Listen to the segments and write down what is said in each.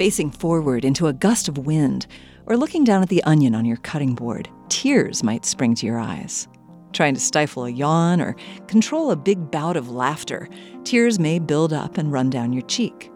facing forward into a gust of wind, or looking down at the onion on your cutting board, tears might spring to your eyes. Trying to stifle a yawn or control a big bout of laughter, tears may build up and run down your cheek.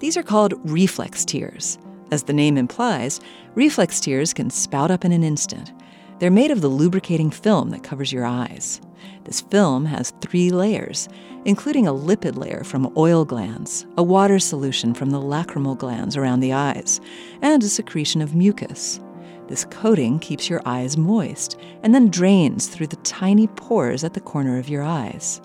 These are called reflex tears. As the name implies, reflex tears can spout up in an instant. They're made of the lubricating film that covers your eyes. This film has three layers, including a lipid layer from oil glands, a water solution from the lacrimal glands around the eyes, and a secretion of mucus. This coating keeps your eyes moist and then drains through the tiny pores at the corner of your eyes.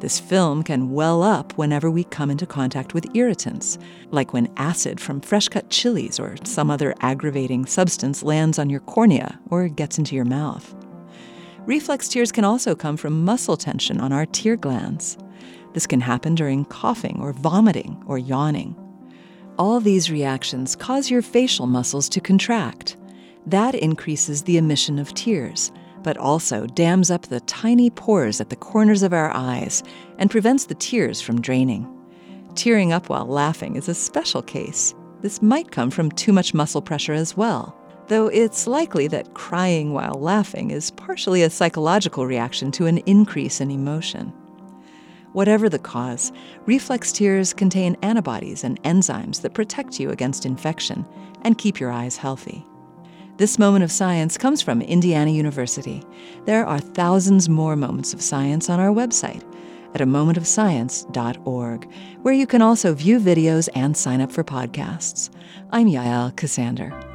This film can well up whenever we come into contact with irritants, like when acid from fresh cut chilies or some other aggravating substance lands on your cornea or gets into your mouth. Reflex tears can also come from muscle tension on our tear glands. This can happen during coughing or vomiting or yawning. All these reactions cause your facial muscles to contract. That increases the emission of tears, but also dams up the tiny pores at the corners of our eyes and prevents the tears from draining. Tearing up while laughing is a special case. This might come from too much muscle pressure as well, though it's likely that crying while laughing is partially a psychological reaction to an increase in emotion. Whatever the cause, reflex tears contain antibodies and enzymes that protect you against infection and keep your eyes healthy. This moment of science comes from Indiana University. There are thousands more moments of science on our website at a momentofscience.org, where you can also view videos and sign up for podcasts. I'm Yael Ksander.